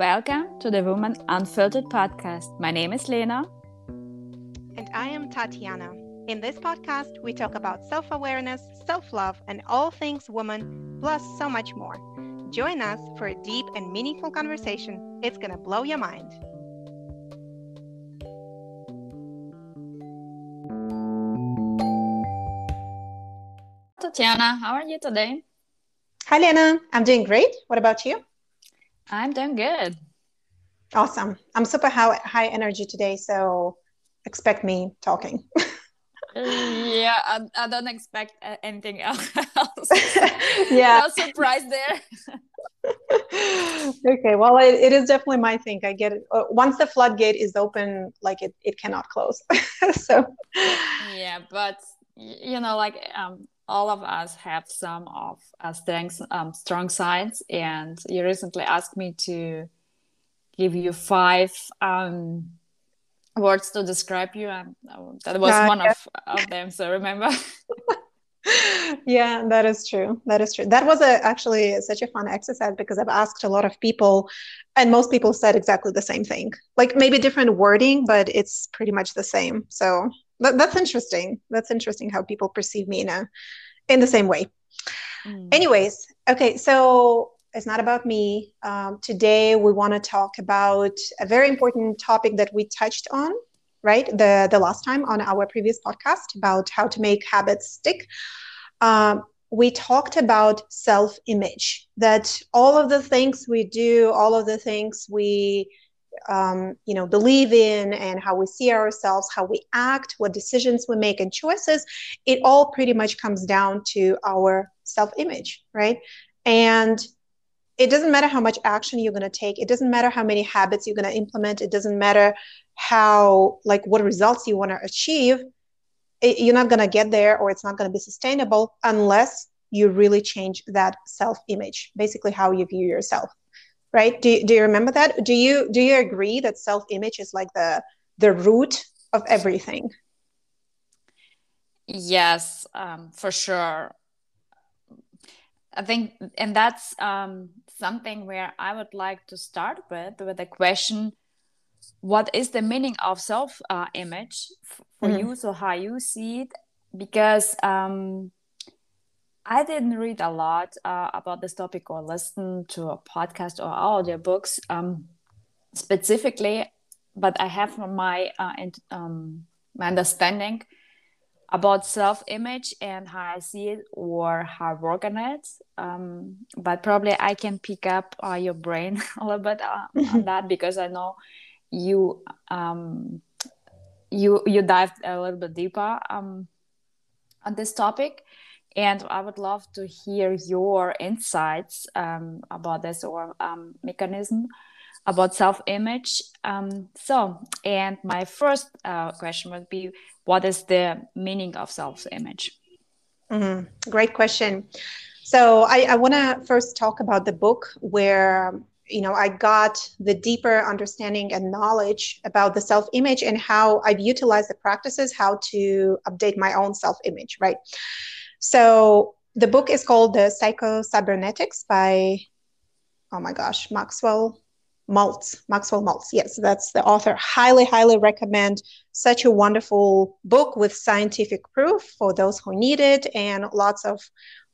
Welcome to the Woman Unfiltered podcast. My name is Lena. And I am Tatiana. In this podcast, we talk about self awareness, self love, and all things woman, plus so much more. Join us for a deep and meaningful conversation. It's going to blow your mind. Tatiana, how are you today? Hi, Lena. I'm doing great. What about you? I'm doing good. Awesome. I'm super high, high energy today, so expect me talking. yeah, I, I, don't expect anything else. yeah. No surprise there. okay, well, it, it is definitely my thing. I get it. Uh, once the floodgate is open, like it, it cannot close. so, yeah, but you know, like um, all of us have some of uh, strengths, um, strong sides, and you recently asked me to give you five um, words to describe you, and uh, that was one yeah. of, of them. So remember. yeah that is true that is true that was a, actually such a fun exercise because i've asked a lot of people and most people said exactly the same thing like maybe different wording but it's pretty much the same so that, that's interesting that's interesting how people perceive me in a in the same way. Mm. Anyways, okay, so it's not about me. Um, today we want to talk about a very important topic that we touched on, right? The the last time on our previous podcast about how to make habits stick. Um, we talked about self image, that all of the things we do, all of the things we um, you know believe in and how we see ourselves how we act what decisions we make and choices it all pretty much comes down to our self-image right? And it doesn't matter how much action you're going to take. It doesn't matter how many habits you're going to implement. It doesn't matter how like what results you want to achieve. It, you're not going to get there or it's not going to be sustainable unless you really change that self image basically how you view yourself right? Do, do you remember that? Do you do you agree that self image is like the the root of everything? Yes um, for sure. I think and that's um, something where i would like to start with with the question what is the meaning of self uh, image for mm-hmm. you? So how you see it? Because um, I didn't read a lot uh, about this topic or listen to a podcast or audiobooks um, specifically, but I have my uh, um, my understanding about self-image and how I see it or how I work on it. Um, but probably I can pick up uh, your brain a little bit uh, on that because I know you um, you you dived a little bit deeper um, on this topic and I would love to hear your insights um, about this or um, mechanism about self-image. Um, so, and my first uh, question would be, what is the meaning of self-image? Mm-hmm. Great question. So, I, I want to first talk about the book where you know i got the deeper understanding and knowledge about the self image and how i've utilized the practices how to update my own self image right so the book is called The Psycho-Cybernetics by, oh my gosh, Maxwell Maltz. Maxwell Maltz. Yes, that's the author. Highly, highly recommend. Such a wonderful book with scientific proof for those who need it and lots of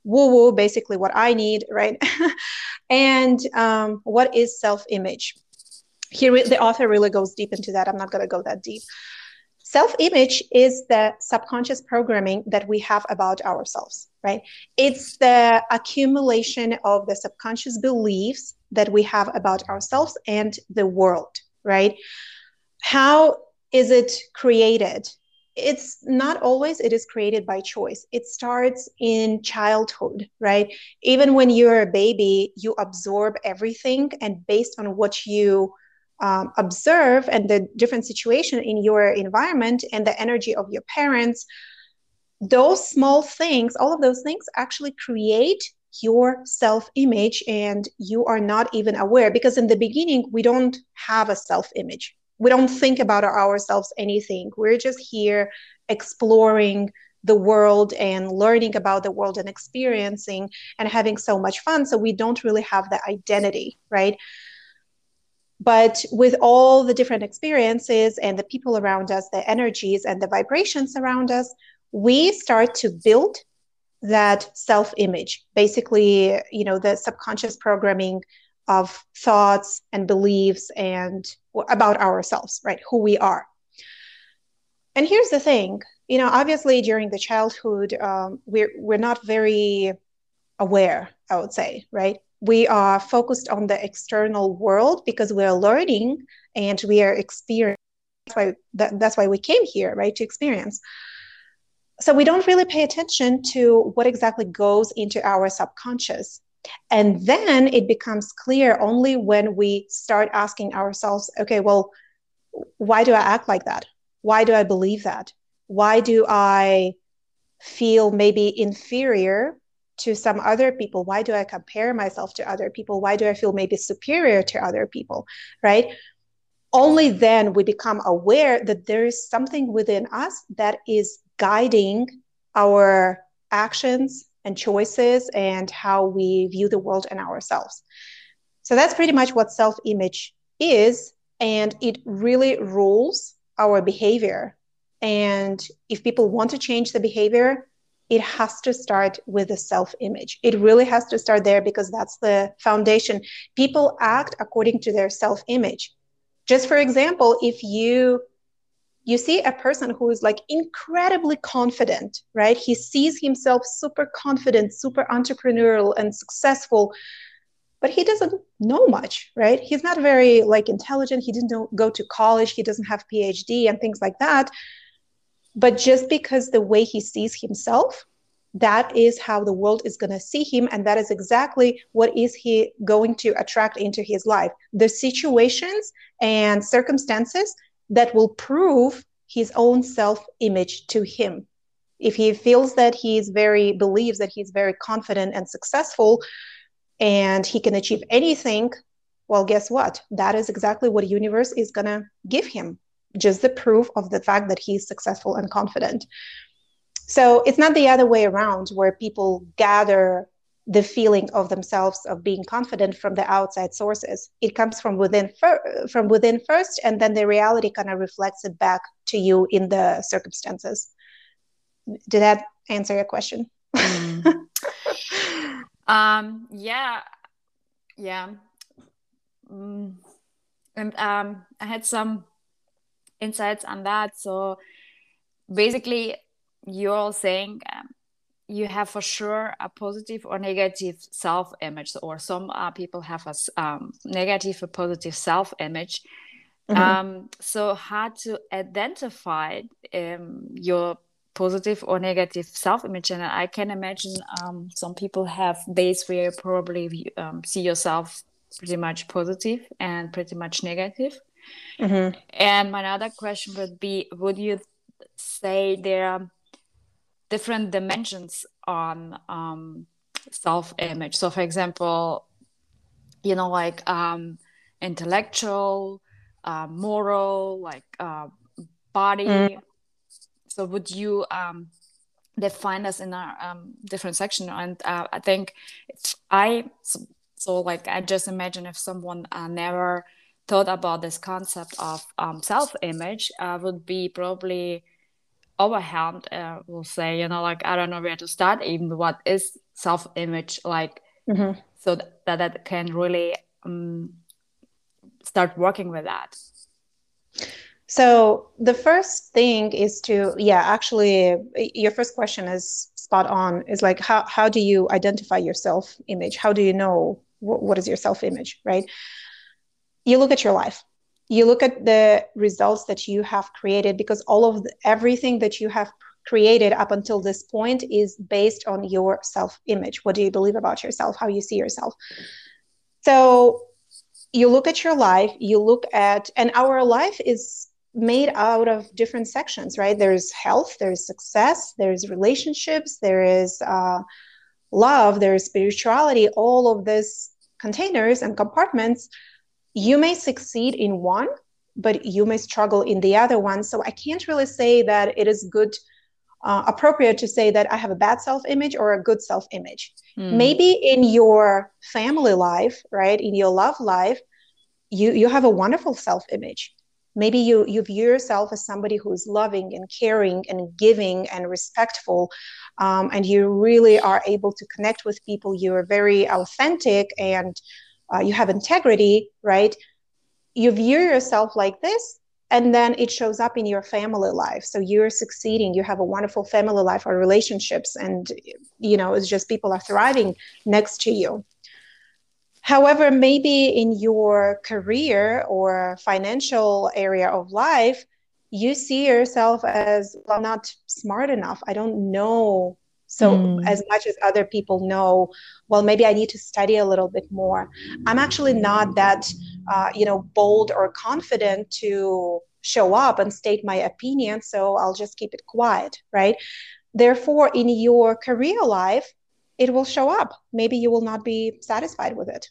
woo woo, basically what I need, right? and um, what is self image? Here, the author really goes deep into that. I'm not going to go that deep. Self image is the subconscious programming that we have about ourselves, right? It's the accumulation of the subconscious beliefs that we have about ourselves and the world, right? How is it created? It's not always it is created by choice. It starts in childhood, right? Even when you're a baby, you absorb everything and based on what you um, observe and the different situation in your environment and the energy of your parents those small things all of those things actually create your self image and you are not even aware because in the beginning we don't have a self image we don't think about ourselves anything. We're just here exploring the world and learning about the world and experiencing and having so much fun. So we don't really have the identity right But with all the different experiences and the people around us, the energies and the vibrations around us, we start to build that self image basically you know the subconscious programming of thoughts and beliefs and about ourselves right? Who we are. And here's the thing you know obviously during the childhood um, we're we're not very aware i would say right we are focused on the external world because we are learning and we are experiencing. That's why that, that's why we came here right to experience. So we don't really pay attention to what exactly goes into our subconscious. And then it becomes clear only when we start asking ourselves okay well why do i act like that? Why do i believe that? Why do i feel maybe inferior to some other people why do i compare myself to other people why do i feel maybe superior to other people right only then we become aware that there is something within us that is guiding our actions and choices and how we view the world and ourselves. So that's pretty much what self image is. And it really rules our behavior. And if people want to change the behavior, it has to start with the self image. It really has to start there because that's the foundation. People act according to their self image. Just for example, if you you see a person who is like incredibly confident, right? He sees himself super confident, super entrepreneurial and successful, but he doesn't know much, right? He's not very like intelligent. He didn't go to college. He doesn't have PhD and things like that. But just because the way he sees himself, that is how the world is going to see him and that is exactly what is he going to attract into his life the situations and circumstances that will prove his own self image to him. If he feels that he's very, believes that he's very confident and successful and he can achieve anything, well, guess what? That is exactly what universe is going to give him just the proof of the fact that he's successful and confident. So it's not the other way around where people gather the feeling of themselves of being confident from the outside sources it comes from within fir- from within first and then the reality kind of reflects it back to you in the circumstances did that answer your question mm. um yeah yeah mm. and um i had some insights on that. So basically you're all saying um, you have for sure a positive or negative self image or some uh, people have a um, negative or positive self image mm-hmm. um, so how to identify um, your positive or negative self image and i can imagine um, some people have days where you probably um, see yourself pretty much positive and pretty much negative mm-hmm. and my other question would be would you say there are different dimensions on um, self-image. So, for example, you know, like um, intellectual, uh, moral, like uh, body. Mm. So, would you um, define us in our um, different section? And uh, I think I so, so, like I just imagine if someone uh, never thought about this concept of um, self-image, uh, would be probably overwhelmed uh, will say you know like i don't know where to start even what is self-image like mm-hmm. so that that can really um, start working with that. So the first thing is to yeah actually your first question is spot on. Is like how, how do you identify your self image how do you know what, what is your self image right you look at your life. You look at the results that you have created because all of the, everything that you have created up until this point is based on your self image what do you believe about yourself? How you see yourself. So you look at your life you look at and our life is made out of different sections right? There's health there's success there's relationships there is uh, love there's spirituality all of these containers and compartments you may succeed in one but you may struggle in the other one. So i can't really say that it is good uh, appropriate to say that i have a bad self image or a good self image mm. maybe in your family life right in your love life you you have a wonderful self-image. Maybe you you view yourself as somebody who's loving and caring and giving and respectful um, and you really are able to connect with people. You're very authentic and uh, you have integrity right? You view yourself like this and then it shows up in your family life. So you're succeeding. You have a wonderful family life or relationships and you know it's just people are thriving next to you. However, maybe in your career or financial area of life, you see yourself as well, not smart enough. I don't know so mm. as much as other people know. Well, maybe I need to study a little bit more. I'm actually not that, uh, you know, bold or confident to show up and state my opinion. So I'll just keep it quiet, right? Therefore, in your career life, it will show up. Maybe you will not be satisfied with it.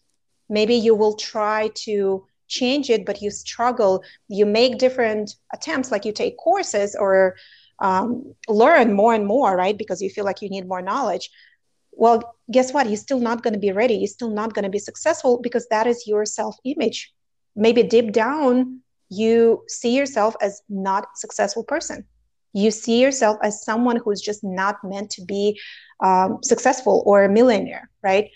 Maybe you will try to change it, but you struggle. You make different attempts, like you take courses or um, learn more and more, right? Because you feel like you need more knowledge. Well, guess what? You're still not going to be ready. You're still not going to be successful because that is your self image. Maybe deep down, you see yourself as not successful person you see yourself as someone who's just not meant to be um, successful or a millionaire right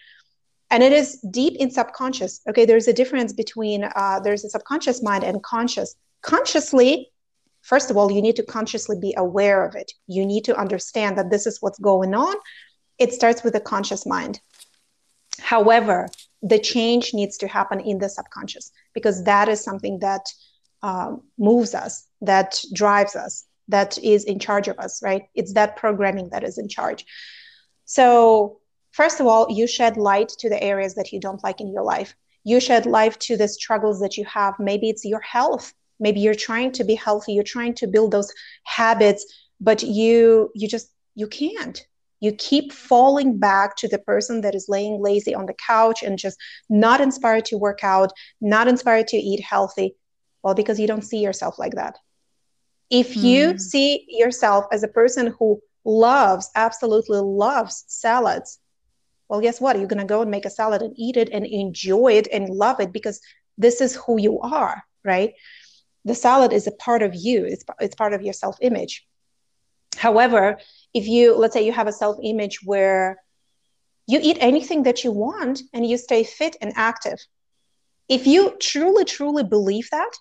and it is deep in subconscious okay there's a difference between uh, there's a subconscious mind and conscious consciously first of all you need to consciously be aware of it you need to understand that this is what's going on it starts with the conscious mind however the change needs to happen in the subconscious because that is something that um, moves us that drives us that is in charge of us right it's that programming that is in charge so First of all, you shed light to the areas that you don't like in your life. You shed light to the struggles that you have. Maybe it's your health. Maybe you're trying to be healthy. You're trying to build those habits, but you you just you can't. You keep falling back to the person that is laying lazy on the couch and just not inspired to work out, not inspired to eat healthy. Well, because you don't see yourself like that. If you mm. see yourself as a person who loves, absolutely loves salads, well, guess what? You're going to go and make a salad and eat it and enjoy it and love it because this is who you are, right? The salad is a part of you, it's, it's part of your self image. However, if you, let's say, you have a self image where you eat anything that you want and you stay fit and active, if you truly, truly believe that,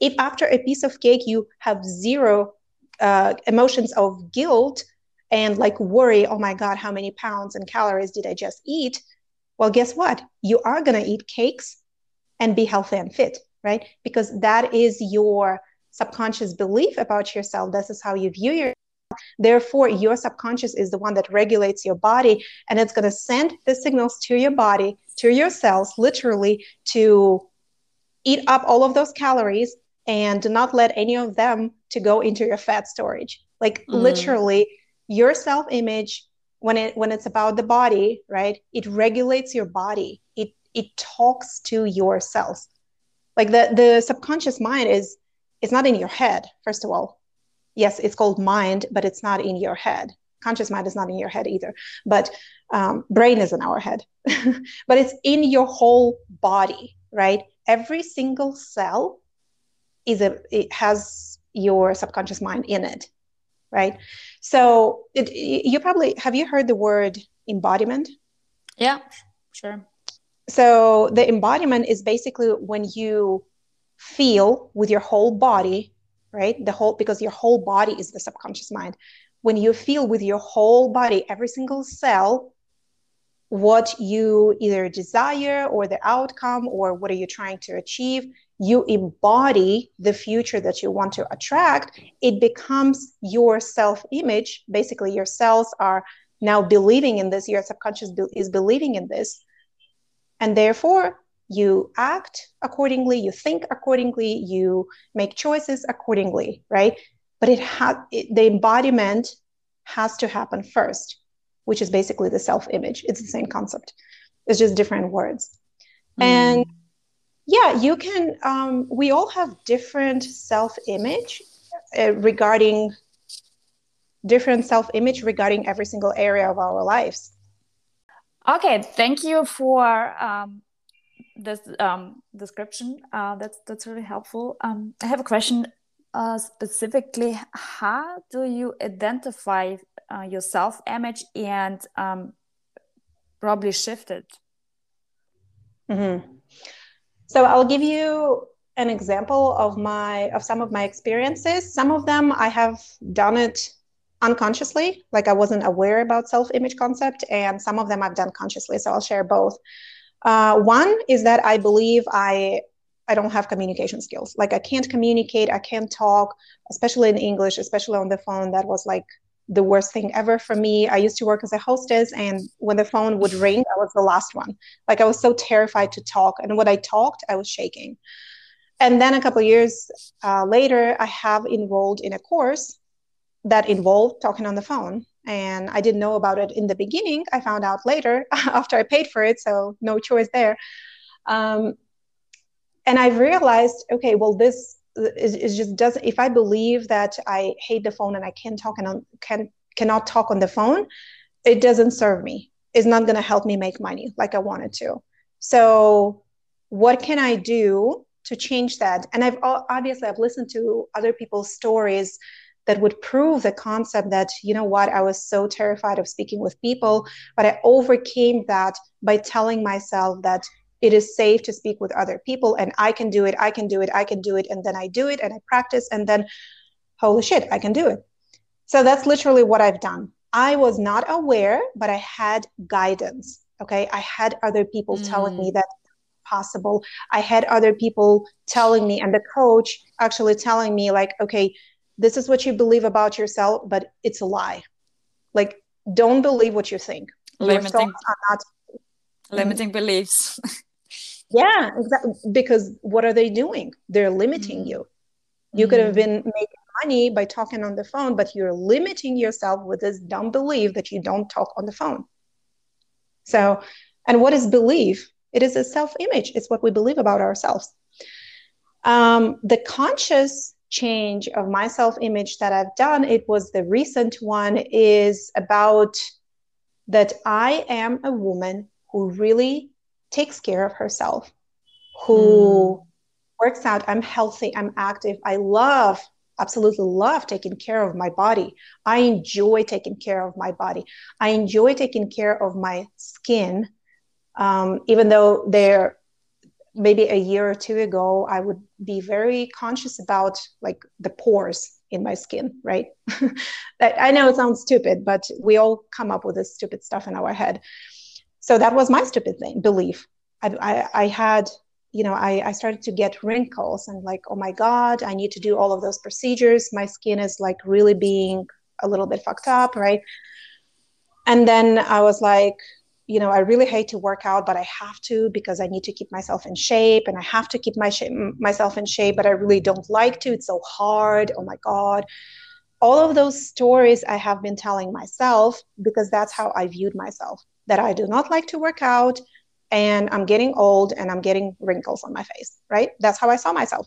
if after a piece of cake you have zero uh, emotions of guilt and like worry, oh my God, how many pounds and calories did I just eat? Well, guess what? You are going to eat cakes and be healthy and fit, right? Because that is your subconscious belief about yourself. This is how you view yourself. Therefore, your subconscious is the one that regulates your body and it's going to send the signals to your body, to your cells, literally to eat up all of those calories and do not let any of them to go into your fat storage. Like mm. literally, your self image when it when it's about the body right it regulates your body it it talks to your cells like the the subconscious mind is it's not in your head first of all yes it's called mind but it's not in your head conscious mind is not in your head either but um, brain is in our head but it's in your whole body right every single cell is a it has your subconscious mind in it right? So it, you probably have you heard the word embodiment? Yeah, sure. So the embodiment is basically when you feel with your whole body, right? The whole because your whole body is the subconscious mind. When you feel with your whole body, every single cell, what you either desire or the outcome or what are you trying to achieve, you embody the future that you want to attract, it becomes your self image. Basically, your cells are now believing in this, your subconscious is believing in this. And therefore, you act accordingly, you think accordingly, you make choices accordingly, right? But it has the embodiment has to happen first, which is basically the self image. It's the same concept, it's just different words. Mm. And yeah, you can. Um, we all have different self image uh, regarding different self image regarding every single area of our lives. Okay, thank you for um, this um, description. Uh, that's that's really helpful. Um, I have a question uh, specifically. How do you identify uh, your self image and um, probably shift it? Mm-hmm. So I'll give you an example of my of some of my experiences. Some of them I have done it unconsciously, like I wasn't aware about self image concept, and some of them I've done consciously. So I'll share both. Uh, one is that I believe I I don't have communication skills. Like I can't communicate, I can't talk, especially in English, especially on the phone. That was like the worst thing ever for me. I used to work as a hostess, and when the phone would ring, I was the last one. Like I was so terrified to talk, and when I talked, I was shaking. And then a couple years uh, later, I have enrolled in a course that involved talking on the phone. And I didn't know about it in the beginning. I found out later after I paid for it, so no choice there. Um, and I've realized, okay, well, this is, is just doesn't. If I believe that I hate the phone and I can't talk and can cannot talk on the phone, it doesn't serve me. It's not going to help me make money like I wanted to. So, what can I do to change that? And I've obviously I've listened to other people's stories that would prove the concept that, you know what, I was so terrified of speaking with people, but I overcame that by telling myself that it is safe to speak with other people and I can do it, I can do it, I can do it. And then I do it and I practice, and then holy shit, I can do it. So that's literally what I've done. I was not aware, but I had guidance. Okay. I had other people mm. telling me mm. that possible. I had other people telling me, and the coach actually telling me, like, okay, this is what you believe about yourself, but it's a lie. Like, don't believe what you think. Limiting, not, limiting beliefs. yeah, exactly. Because what are they doing? They're limiting mm. you. You mm. could have mm-hmm. been making money by talking on the phone, but you're limiting yourself with this dumb belief that you don't talk on the phone. So, and what is belief? It is a self image, it's what we believe about ourselves. Um, the conscious change of my self image that I've done, it was the recent one, is about that I am a woman who really takes care of herself, who mm. works out. I'm healthy, I'm active, I love absolutely love taking care of my body. I enjoy taking care of my body. I enjoy taking care of my skin, um, even though there maybe a year or two ago i would be very conscious about like the pores in my skin right? I know it sounds stupid but we all come up with this stupid stuff in our head. So that was my stupid thing belief. I, I, I had you know I, I started to get wrinkles and like oh my god i need to do all of those procedures. My skin is like really being a little bit fucked up right? And then i was like you know, I really hate to work out, but I have to because I need to keep myself in shape and I have to keep my sh- myself in shape, but I really don't like to. It's so hard. Oh my God. All of those stories I have been telling myself because that's how I viewed myself that I do not like to work out and I'm getting old and I'm getting wrinkles on my face, right? That's how I saw myself.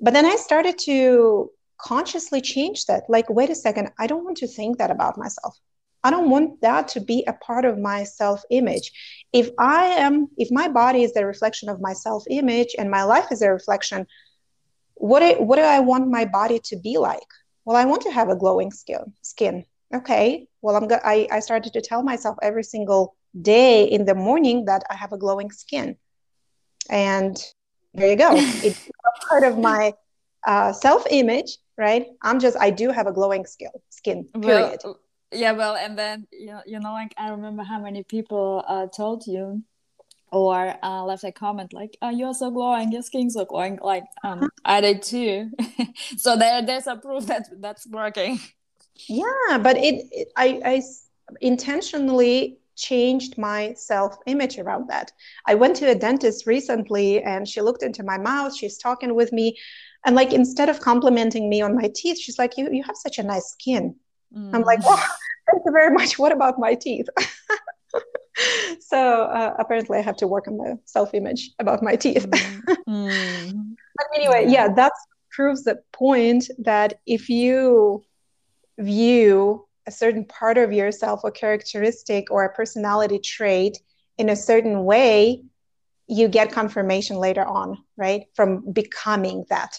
But then I started to consciously change that. Like, wait a second, I don't want to think that about myself. I don't want that to be a part of my self image. If I am, if my body is the reflection of my self image and my life is a reflection, what, do, what do I want my body to be like? Well, I want to have a glowing skin. Skin. Okay. Well, I'm go- I, I started to tell myself every single day in the morning that I have a glowing skin. And there you go. it's part of my uh, self image, right? I'm just, I do have a glowing skin, skin period. Well, yeah well and then you know, you know like i remember how many people uh, told you or uh, left a comment like oh, you're so glowing. Your skin's so glowing. Like um, i did too. So there there's a proof that that's working. Yeah but it, it I, I intentionally changed my self image around that. I went to a dentist recently and she looked into my mouth. She's talking with me. And like instead of complimenting me on my teeth she's like you you have such a nice skin Mm. I'm like, oh, thank you very much. What about my teeth? so uh, apparently, I have to work on the self image about my teeth. Mm. mm. but anyway, yeah, that proves the point that if you view a certain part of yourself or characteristic or a personality trait in a certain way, you get confirmation later on, right? From becoming that.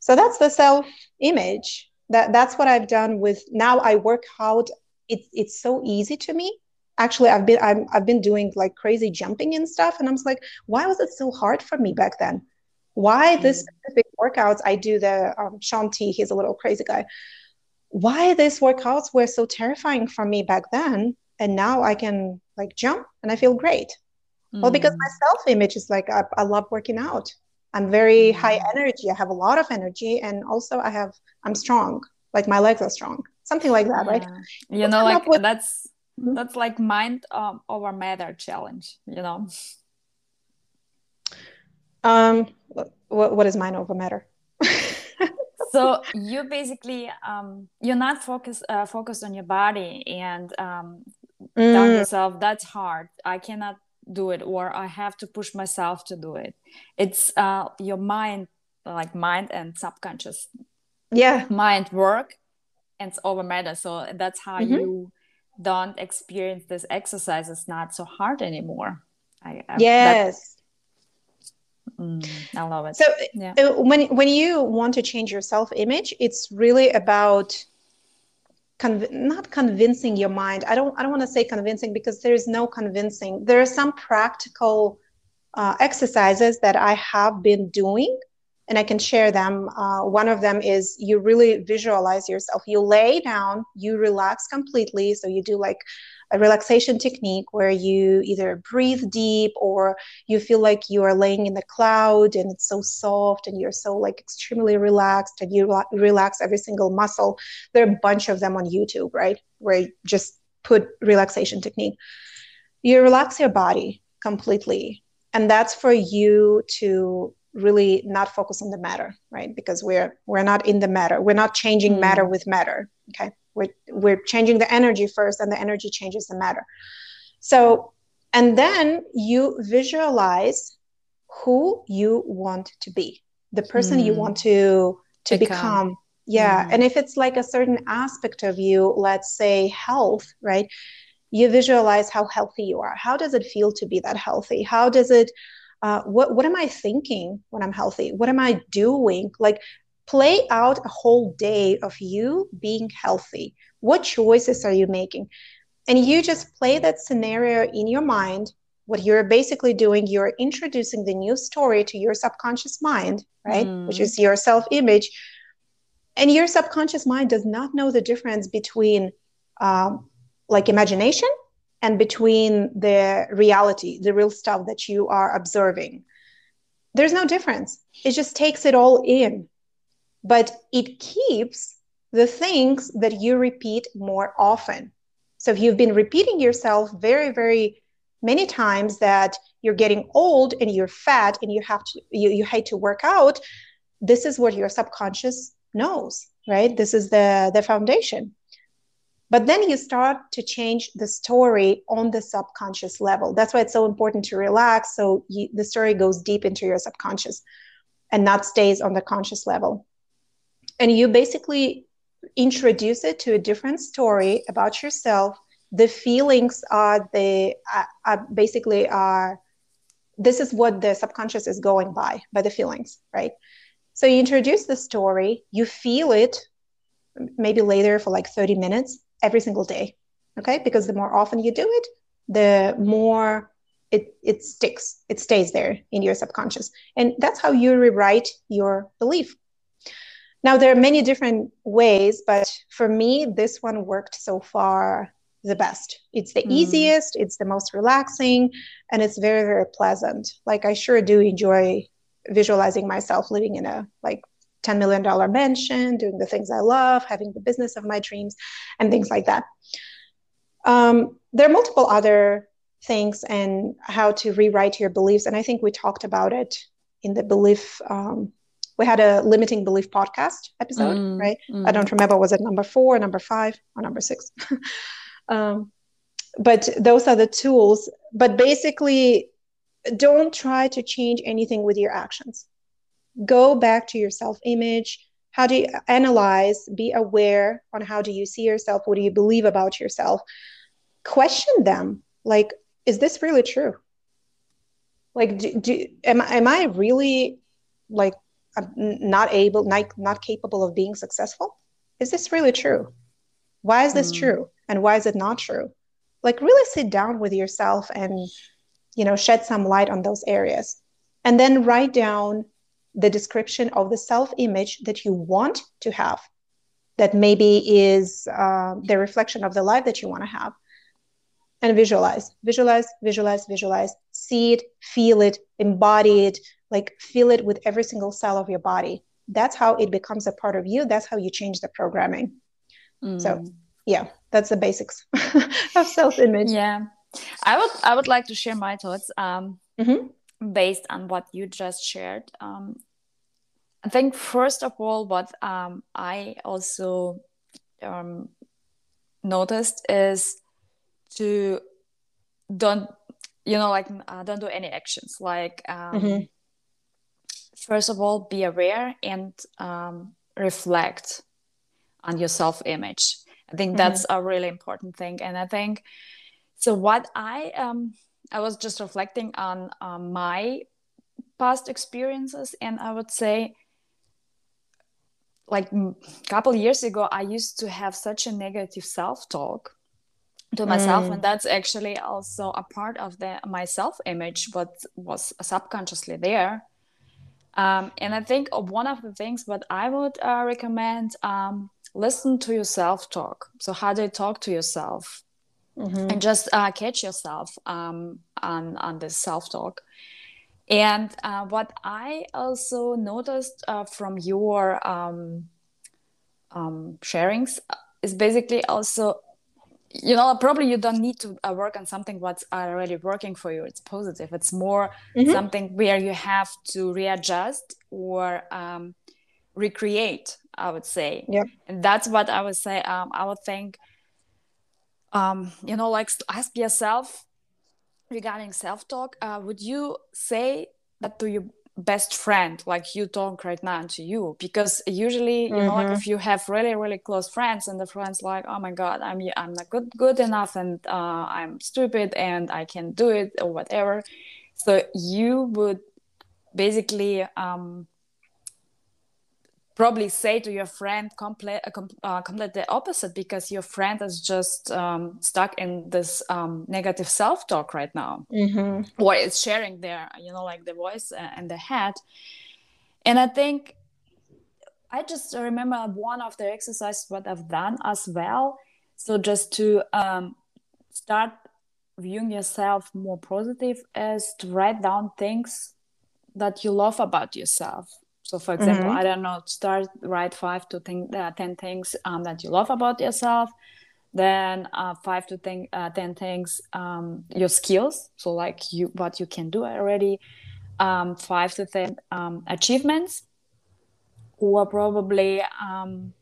So that's the self image. That that's what I've done with now I work out. It, it's so easy to me. Actually, I've been I'm, I've been doing like crazy jumping and stuff, and I'm like, why was it so hard for me back then? Why mm-hmm. this specific workouts? I do the um, Shaun T. He's a little crazy guy. Why these workouts were so terrifying for me back then, and now I can like jump and I feel great. Mm. Well, because my self image is like, I, I, love working out. I'm very mm. high energy. I have a lot of energy. And also, I have, I'm strong. Like my legs are strong. Something like that, yeah. right? You know, like with... that's, mm-hmm. that's like mind um, over matter challenge, you know? Um, what, what is mind over matter? so you basically um, you're not focused uh, focused on your body and um, mm. yourself that's hard i cannot do it or i have to push myself to do it. It's uh, your mind like mind and subconscious. Yeah. Mind work and it's over matter so that's how mm-hmm. you don't experience this exercise. It's not so hard anymore. I, I yes. Mm, I love it. So yeah. Uh, when when you want to change your self image, it's really about Conv- not convincing your mind. I don't i don't want to say convincing because there is no convincing. There are some practical uh, exercises that i have been doing and i can share them. Uh, one of them is you really visualize yourself. You lay down you relax completely. So you do like a relaxation technique where you either breathe deep or you feel like you are laying in the cloud and it's so soft and you're so like extremely relaxed and you relax every single muscle. There are a bunch of them on YouTube, right? Where you just put relaxation technique. You relax your body completely. And that's for you to really not focus on the matter, right? Because we're we're not in the matter. We're not changing mm. matter with matter. Okay we're, we're changing the energy first and the energy changes the matter. So and then you visualize who you want to be the person mm. you want to to become, become. yeah mm. and if it's like a certain aspect of you let's say health right? You visualize how healthy you are. How does it feel to be that healthy? How does it uh, what what am i thinking when i'm healthy? What am i doing? Like play out a whole day of you being healthy. What choices are you making? And you just play that scenario in your mind. What you're basically doing, you're introducing the new story to your subconscious mind, right? Mm. Which is your self image. And your subconscious mind does not know the difference between um, like imagination and between the reality, the real stuff that you are observing. There's no difference. It just takes it all in but it keeps the things that you repeat more often. So if you've been repeating yourself very, very many times that you're getting old and you're fat and you have to you, you hate to work out, this is what your subconscious knows, right? This is the the foundation. But then you start to change the story on the subconscious level. That's why it's so important to relax. So you, the story goes deep into your subconscious and not stays on the conscious level and you basically introduce it to a different story about yourself. The feelings are the are basically are this is what the subconscious is going by by the feelings right? So you introduce the story you feel it maybe later for like 30 minutes every single day okay? Because the more often you do it the more it it sticks it stays there in your subconscious. And that's how you rewrite your belief now, there are many different ways, but for me, this one worked so far the best. It's the mm. easiest, it's the most relaxing, and it's very, very pleasant. Like, I sure do enjoy visualizing myself living in a like $10 million mansion, doing the things I love, having the business of my dreams, and things like that. Um, there are multiple other things and how to rewrite your beliefs. And I think we talked about it in the belief um, we had a limiting belief podcast episode, mm, right? Mm. I don't remember was it number four, number five, or number six. um, but those are the tools. But basically, don't try to change anything with your actions. Go back to your self image. How do you analyze? Be aware on how do you see yourself? What do you believe about yourself? Question them. Like, is this really true? like do, do am, am i really like not able not, not capable of being successful? Is this really true? Why is this mm. true? And why is it not true? Like really sit down with yourself and you know shed some light on those areas. And then write down the description of the self image that you want to have that maybe is uh, the reflection of the life that you want to have. And visualize visualize visualize visualize. See it feel it embody it like feel it with every single cell of your body. That's how it becomes a part of you. That's how you change the programming. Mm. so yeah that's the basics of self-image. Yeah. I would i would like to share my thoughts um, mm-hmm. based on what you just shared. Um, i think first of all what um, i also um, noticed is to don't you know like uh, don't do any actions. Like um, mm-hmm. First of all be aware and um, reflect on your self image i think mm-hmm. that's a really important thing and i think so what i um i was just reflecting on um, my past experiences and i would say like a couple years ago i used to have such a negative self talk to myself mm. and that's actually also a part of the my self image what was subconsciously there um, and i think one of the things what i would uh, recommend um, listen to your self talk. So how do you talk to yourself. Mm-hmm. and just uh, catch yourself um, on on this self talk and uh, what i also noticed uh, from your um, um, sharings is basically also you know probably you don't need to uh, work on something what's already working for you. It's positive. It's more mm-hmm. something where you have to readjust or um, recreate i would say. Yeah and that's what i would say um, i would think um, you know like ask yourself regarding self-talk uh, would you say that to your best friend like you talk right now to you because usually you mm-hmm. know like mm-hmm. if you have really really close friends and the friends like oh my god i'm i'm not good good enough and uh, i'm stupid and i can't do it or whatever so you would basically um, probably say to your friend complete uh, uh, completely opposite because your friend is just um, stuck in this um, negative self-talk right now. Mm-hmm. or it's sharing their you know like the voice and the head. And i think i just remember one of the exercises what i've done as well. So just to um, start viewing yourself more positive is to write down things that you love about yourself so, for example, mm-hmm. I don't know, start write five to think, uh, 10 things um, that you love about yourself. Then uh, five to think, uh, 10 things, um, your skills. So, like you, what you can do already. Um, five to 10 um, achievements. Or probably um,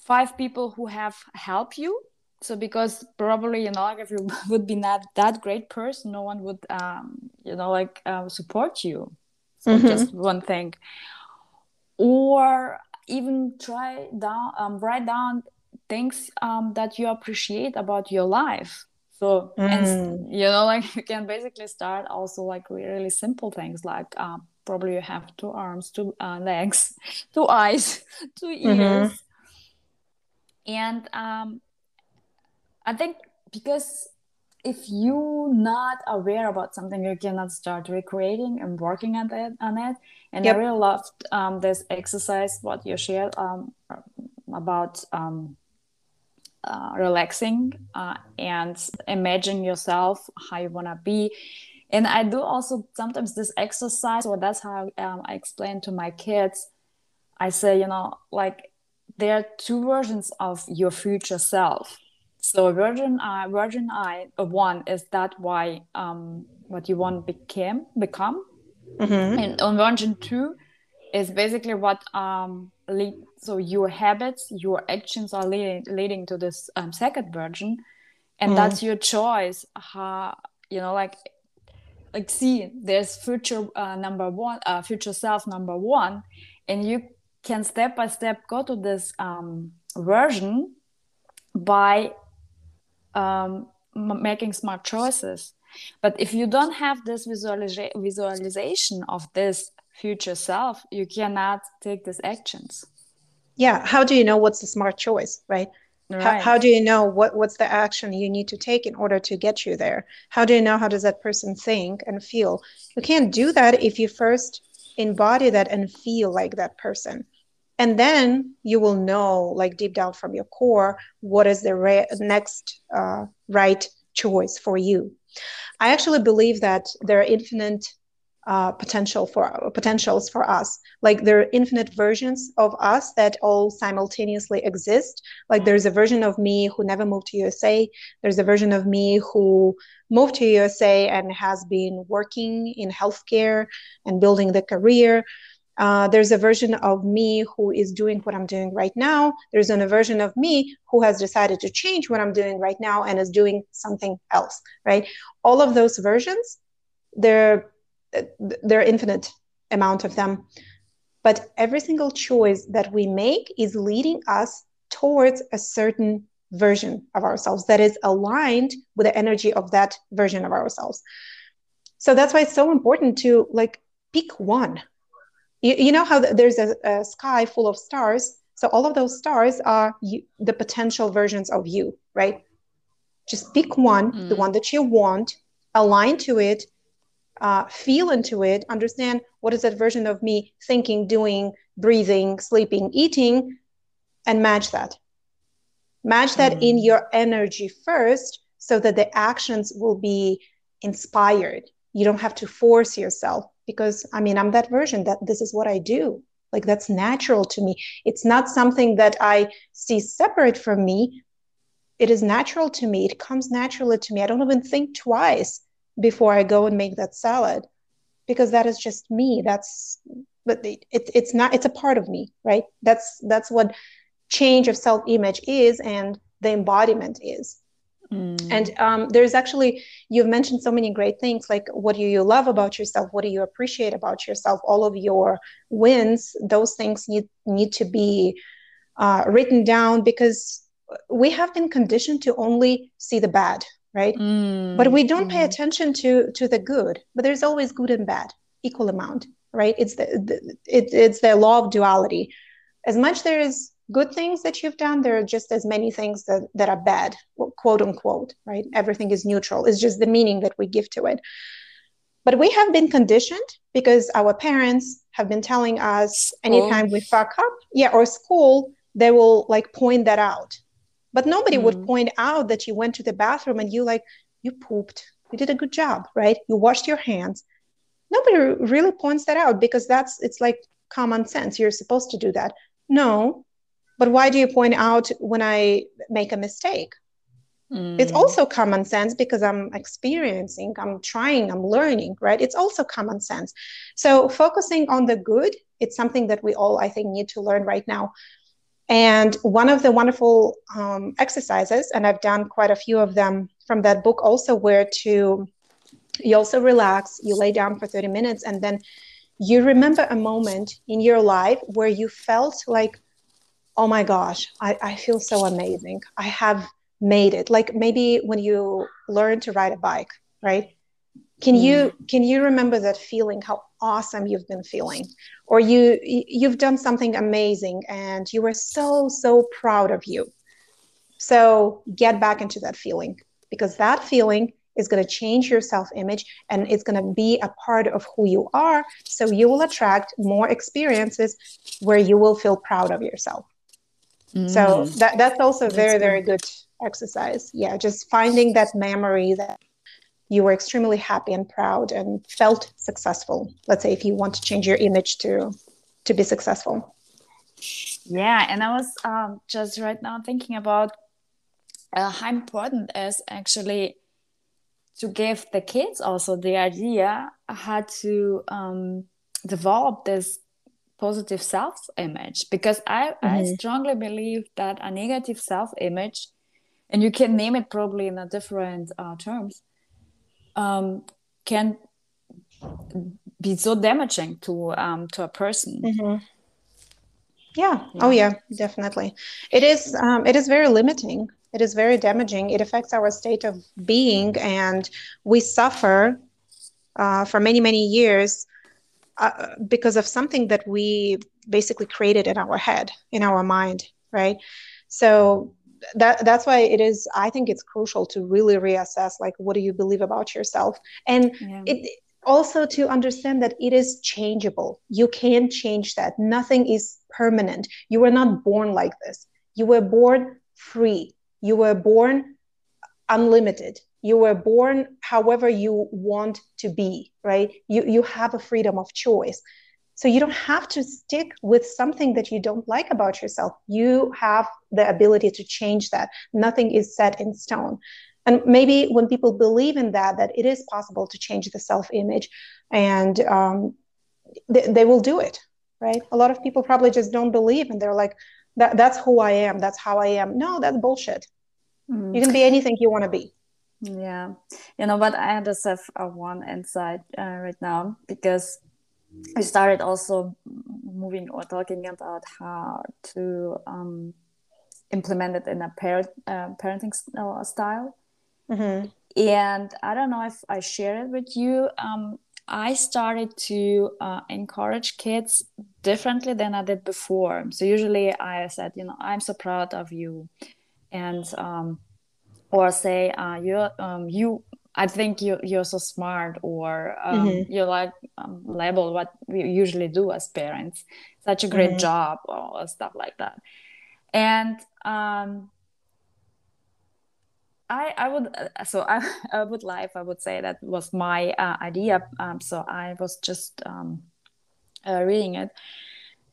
five people who have helped you so because probably you know like if you would be not that great person no one would um, you know like uh, support you so mm-hmm. just one thing or even try down um, write down things um, that you appreciate about your life so mm. and you know like you can basically start also like really simple things like um, probably you have two arms two uh, legs two eyes two mm-hmm. ears mm-hmm. and um, i think because if you're not aware about something you cannot start recreating and working on it on it. And yep. i really loved um, this exercise what you shared um, about um, uh, relaxing uh, and imagine yourself how you want to be. And i do also sometimes this exercise or that's how um, i explain to my kids. I say you know like there are two versions of your future self so virgin I, virgin I uh, one is that why um, what you want became become, mm-hmm. and on version two is basically what um, lead. So your habits, your actions are leading leading to this um, second version, and mm. that's your choice. How you know, like like see, there's future uh, number one, uh, future self number one, and you can step by step go to this um, version by um, making smart choices but if you don't have this visualiza- visualization of this future self you cannot take these actions yeah how do you know what's the smart choice right Right. How, how, do you know what, what's the action you need to take in order to get you there? How do you know how does that person think and feel? You can't do that if you first embody that and feel like that person. And then you will know, like deep down from your core, what is the re- next uh, right choice for you. I actually believe that there are infinite uh, potential for potentials for us. Like there are infinite versions of us that all simultaneously exist. Like there's a version of me who never moved to USA. There's a version of me who moved to USA and has been working in healthcare and building the career. Uh, there's a version of me who is doing what I'm doing right now. There's an, a version of me who has decided to change what I'm doing right now and is doing something else, right? All of those versions, they're there are infinite amount of them but every single choice that we make is leading us towards a certain version of ourselves that is aligned with the energy of that version of ourselves so that's why it's so important to like pick one you, you know how there's a, a, sky full of stars so all of those stars are you, the potential versions of you right just pick one mm. the one that you want align to it uh, feel into it, understand what is that version of me thinking, doing, breathing, sleeping, eating, and match that. Match that mm. in your energy first so that the actions will be inspired. You don't have to force yourself because I mean, I'm that version that this is what I do. Like that's natural to me. It's not something that I see separate from me. It is natural to me. It comes naturally to me. I don't even think twice before I go and make that salad because that is just me. That's but it, it, it's not it's a part of me, right? That's that's what change of self-image is and the embodiment is. Mm. And um, there's actually, you've mentioned so many great things like what do you love about yourself? What do you appreciate about yourself? All of your wins, those things need, need to be uh, written down because we have been conditioned to only see the bad, right mm, but we don't mm. pay attention to to the good but there's always good and bad equal amount right it's the, the it, it's the law of duality as much there is good things that you've done there are just as many things that, that are bad quote unquote right? Everything is neutral. It's just the meaning that we give to it. But we have been conditioned because our parents have been telling us anytime we fuck up yeah or school they will like point that out. But nobody mm. would point out that you went to the bathroom and you like you pooped. You did a good job right? You washed your hands. Nobody really points that out because that's it's like common sense. You're supposed to do that. No but why do you point out when i make a mistake? Mm. it's also common sense because i'm experiencing i'm trying i'm learning right? It's also common sense. So focusing on the good it's something that we all i think need to learn right now. And one of the wonderful um, exercises, and I've done quite a few of them from that book also, where to you also relax, you lay down for 30 minutes, and then you remember a moment in your life where you felt like, oh my gosh, I, I feel so amazing. I have made it. Like maybe when you learn to ride a bike, right? Can mm. you can you remember that feeling? How awesome you've been feeling, or you you've done something amazing and you were so so proud of you so get back into that feeling because that feeling is going to change your self image and it's going to be a part of who you are so you will attract more experiences where you will feel proud of yourself mm. so that, that's also that's very very good. exercise. Yeah just finding that memory that you were extremely happy and proud and felt successful. Let's say if you want to change your image to to be successful. Yeah and i was um, just right now thinking about uh, how important is actually to give the kids also the idea how to um, develop this positive self-image because I, mm-hmm. I strongly believe that a negative self-image and you can name it probably in a different uh, terms um, can be so damaging to um, to a person. Mm-hmm. Yeah. yeah. Oh, yeah. Definitely. It is. Um, it is very limiting. it is very damaging it affects our state of being and we suffer uh, for many many years uh, because of something that we basically created in our head in our mind right? So that that's why it is i think it's crucial to really reassess like what do you believe about yourself? And yeah. it also to understand that it is changeable. You can change that. Nothing is permanent. You were not born like this. You were born free. You were born unlimited you were born however you want to be right you you have a freedom of choice so you don't have to stick with something that you don't like about yourself. You have the ability to change that. Nothing is set in stone. And maybe when people believe in that, that it is possible to change the self image, and um, they, they will do it, right? A lot of people probably just don't believe, and they're like, that, that's who I am. That's how I am. No, that's bullshit. Mm. You can be anything you want to be. Yeah. You know, but I just have uh, one insight uh, right now because we started also moving or talking about how to um, implement it in a parent uh, parenting uh, style. Mm-hmm. And I don't know if I shared it with you. Um, I started to uh, encourage kids differently than I did before. So usually I said, you know, I'm so proud of you, and um, or say, uh, you um, you I think you you're so smart, or um, mm-hmm. you like um, label what we usually do as parents. Such a great mm-hmm. job, or stuff like that. And um, I I would uh, so I, I would life I would say that was my uh, idea. Um, so I was just um, uh, reading it,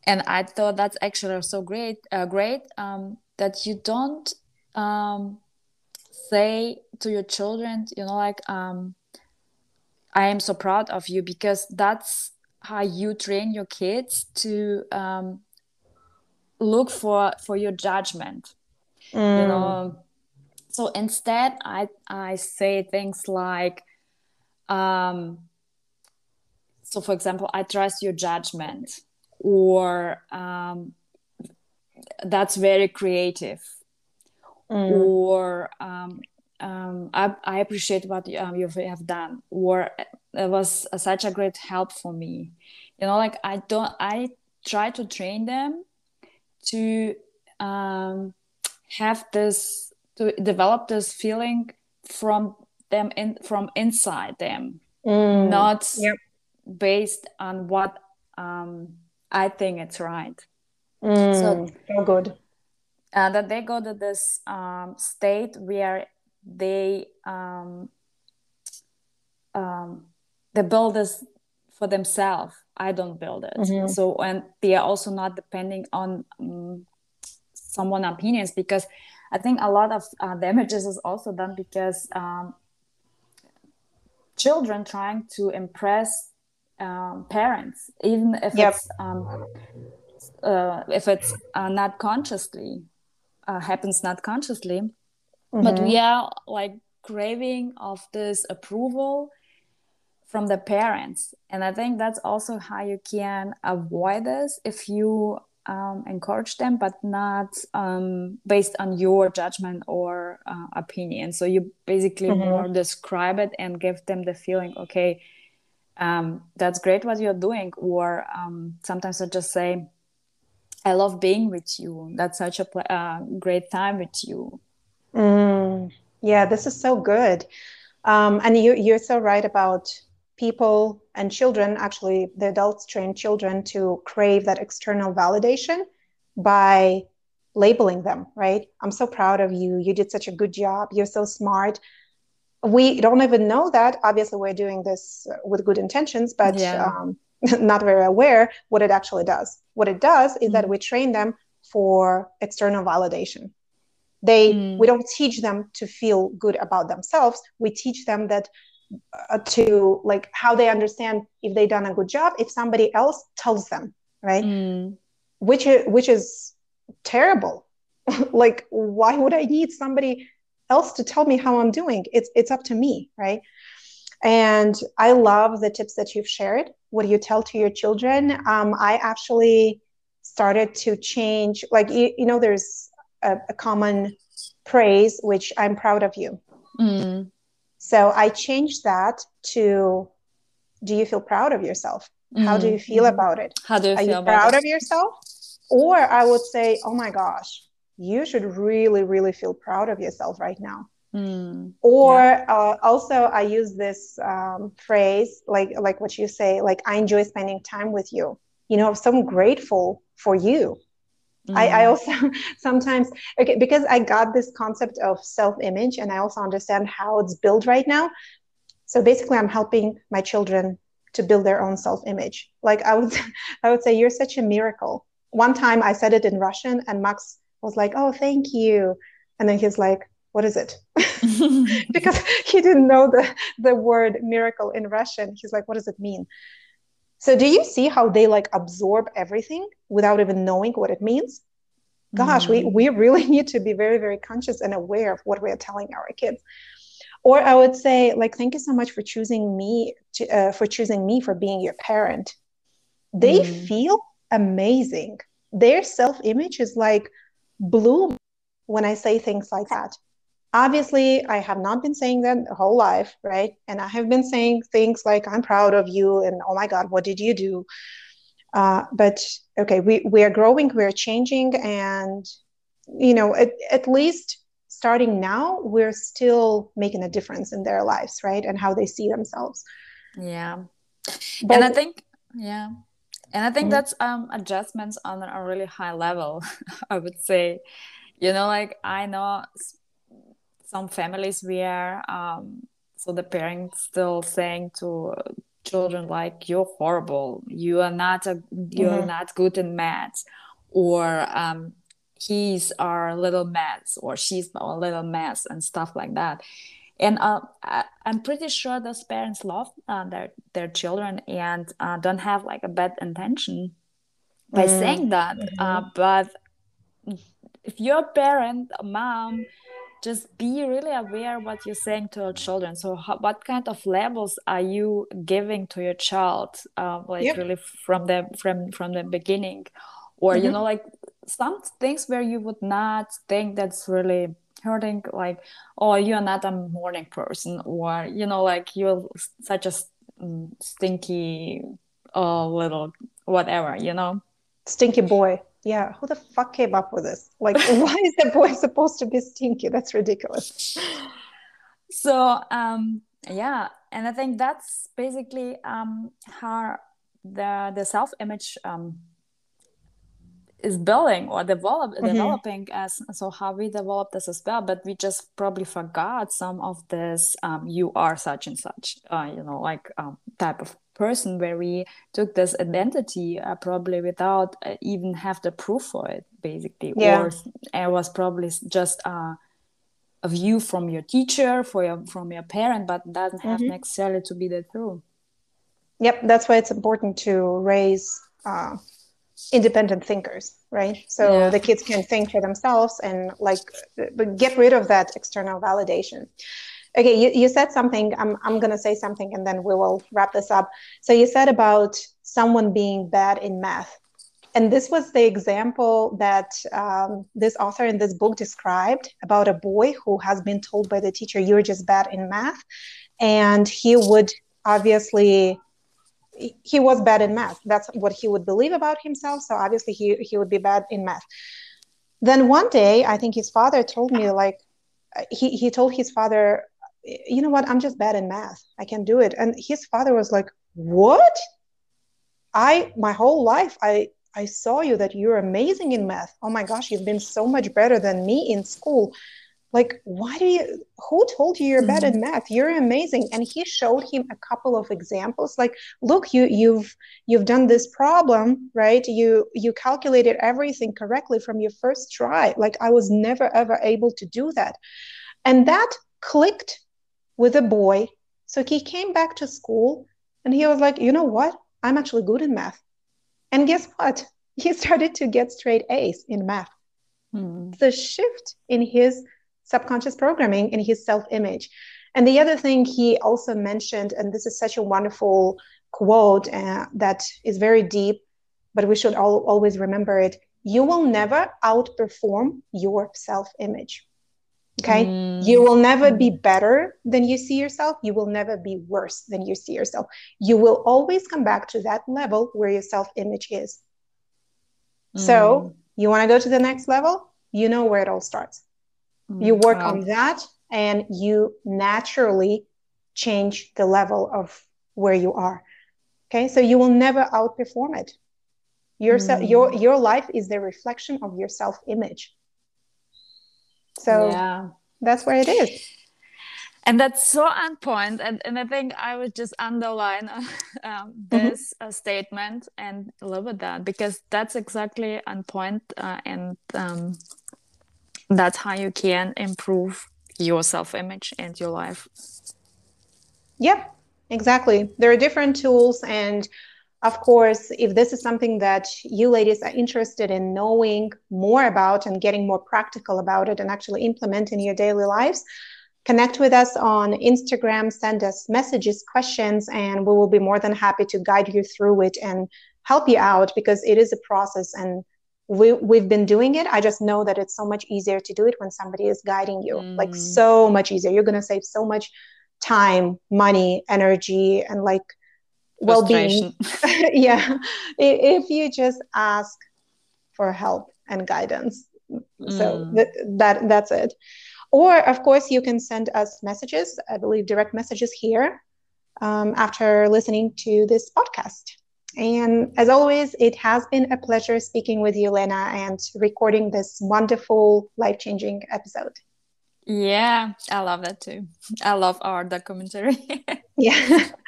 and I thought that's actually so great, uh, great um, that you don't um, say to your children you know like um i am so proud of you because that's how you train your kids to um look for for your judgment mm. you know so instead i i say things like um so for example i trust your judgment or um that's very creative mm. or um, um, I, I, appreciate what um, you have done or it was such a great help for me you know like i don't i try to train them to um, have this to develop this feeling from them in from inside them mm. not yep. based on what um, i think it's right mm. so, so good uh, that they go to this um, state where they um, um, they build this for themselves. I don't build it. Mm-hmm. So and they are also not depending on um, someone opinions because I think a lot of uh, damages is also done because um, children trying to impress um, parents, even if yep. it's um, uh, if it's uh, not consciously uh, happens not consciously mm-hmm. but we are like craving of this approval from the parents and i think that's also how you can avoid this if you um, encourage them but not um, based on your judgment or uh, opinion so you basically mm-hmm. more describe it and give them the feeling okay um, that's great what you're doing or um, sometimes i just say I love being with you. That's such a uh, great time with you. Mm, yeah, this is so good. Um, and you, you're so right about people and children, actually, the adults train children to crave that external validation by labeling them, right? I'm so proud of you. You did such a good job. You're so smart. We don't even know that. Obviously, we're doing this with good intentions, but yeah. um, not very aware what it actually does. What it does is mm-hmm. that we train them for external validation. They mm. we don't teach them to feel good about themselves. We teach them that uh, to like how they understand if they've done a good job if somebody else tells them, right? Mm. Which is which is terrible. like why would I need somebody else to tell me how I'm doing? It's it's up to me, right? And I love the tips that you've shared. What do you tell to your children? Um, I actually started to change, like, you, you know, there's a, a, common praise, which I'm proud of you. Mm. So I changed that to do you feel proud of yourself? How do you feel Mm-hmm. about it? How do you Are feel you about proud it? of yourself? Or I would say, oh my gosh, you should really, really feel proud of yourself right now. Mm. Or uh, also, I use this um, phrase, like like what you say, like I enjoy spending time with you. You know, so I'm grateful for you. I, I Mm. also sometimes okay because I got this concept of self-image, and I also understand how it's built right now. So basically, I'm helping my children to build their own self-image. Like I would, I would say, you're such a miracle. One time I said it in Russian, and Max was like, "Oh, thank you," and then he's like, "What is it?" because he didn't know the, the word miracle in Russian. He's like, what does it mean? So do you see how they like absorb everything without even knowing what it means? Gosh, we, Mm. we really need to be very, very conscious and aware of what we're telling our kids. Or I would say, like, thank you so much for choosing me, to, uh, for choosing me for being your parent. They Mm. feel amazing. Their self image is like bloom when I say things like that obviously i have not been saying that the whole life right? And i have been saying things like i'm proud of you and oh my god what did you do? Uh, but okay we, we are growing we're changing and you know at, at least starting now we're still making a difference in their lives right? And how they see themselves. Yeah. But and i think yeah. And i think Mhm. that's um adjustments on a really high level i would say. You know like i know some families where um so the parents still saying to children like you're horrible you are not a you're Mhm. not good in maths or um he's our little mess or she's our little mess and stuff like that and uh, I, i'm pretty sure those parents love uh, their their children and uh, don't have like a bad intention by Mm. saying that uh, Mhm. but if you're a parent a mom just be really aware what you're saying to your children so how, what kind of levels are you giving to your child uh, like Yep. really from the from from the beginning or you Mhm. know like some things where you would not think that's really hurting like oh you're not a morning person or you know like you're such a mm, stinky uh, little whatever you know Stinky boy. Yeah, who the fuck came up with this? Like, why is the boy supposed to be stinky? That's ridiculous. so um yeah and i think that's basically um how the the self image um is building or develop Mhm. developing as so how we develop this as well but we just probably forgot some of this um, you are such and such uh, you know like um, type of person where we took this identity uh, probably without uh, even have the proof for it basically Yeah. or it was probably just uh, a view from your teacher for your from your parent but doesn't have Mhm. necessarily to be the truth Yep, that's why it's important to raise uh, independent thinkers, right? So Yeah. the kids can think for themselves and like uh, get rid of that external validation. Okay, you, you said something. I'm, I'm going to say something and then we will wrap this up. So you said about someone being bad in math. And this was the example that um, this author in this book described about a boy who has been told by the teacher, You're just bad in math. And he would obviously he was bad in math. That's what he would believe about himself. So obviously he, he would be bad in math. Then one day, I think his father told me like he, he told his father, you know what, I'm just bad in math. I can't do it. And his father was like, What? I my whole life I I saw you that you're amazing in math. Oh my gosh, you've been so much better than me in school like why do you who told you you're bad Mm-hmm. at math you're amazing and he showed him a couple of examples like look you you've you've done this problem right you you calculated everything correctly from your first try like i was never ever able to do that and that clicked with a boy so he came back to school and he was like you know what i'm actually good in math and guess what he started to get straight a's in math Hmm. the shift in his subconscious programming in his self image. And the other thing he also mentioned, and this is such a wonderful quote uh, that is very deep, but we should all, always remember it you will never outperform your self image. Okay. Mm. You will never be better than you see yourself. You will never be worse than you see yourself. You will always come back to that level where your self image is. Mm. So, you want to go to the next level? You know where it all starts. Mm. You work wow. on that and you naturally change the level of where you are. Okay. So, you will never outperform it. Your, mm. your, your life is the reflection of your self image. So yeah. that's where it is. And that's so on point. And, and I think I would just underline uh, um, mm-hmm. this mm-hmm. uh, statement and live with that because that's exactly on point, uh, and um, that's how you can improve your self image and your life. Yep, exactly. There are different tools and of course, if this is something that you ladies are interested in knowing more about and getting more practical about it and actually implement in your daily lives, connect with us on Instagram, send us messages, questions, and we will be more than happy to guide you through it and help you out because it is a process and we, we've been doing it. I just know that it's so much easier to do it when somebody is guiding you, mm. like so much easier. You're going to save so much time, money, energy, and like well-being yeah. If you just ask for help and guidance mm. so th- that that's it. Or of course you can send us messages i believe direct messages here um, after listening to this podcast. And as always it has been a pleasure speaking with you lena and recording this wonderful life-changing episode yeah, I love that too. I love our documentary. yeah.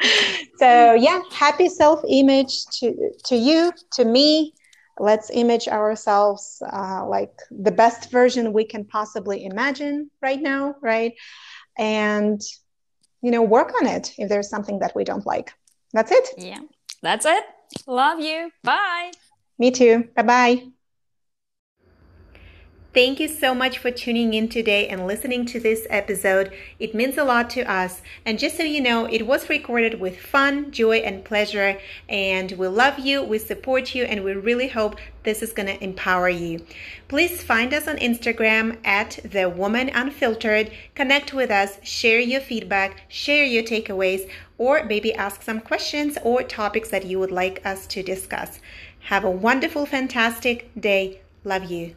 So yeah, happy self-image to to you, to me. Let's image ourselves uh, like the best version we can possibly imagine right now, right? And you know, work on it if there's something that we don't like. That's it. Yeah, that's it. Love you. Bye. Me too. Bye bye. Thank you so much for tuning in today and listening to this episode. It means a lot to us. And just so you know, it was recorded with fun, joy, and pleasure. And we love you, we support you, and we really hope this is going to empower you. Please find us on Instagram at The Woman Unfiltered. Connect with us, share your feedback, share your takeaways, or maybe ask some questions or topics that you would like us to discuss. Have a wonderful, fantastic day. Love you.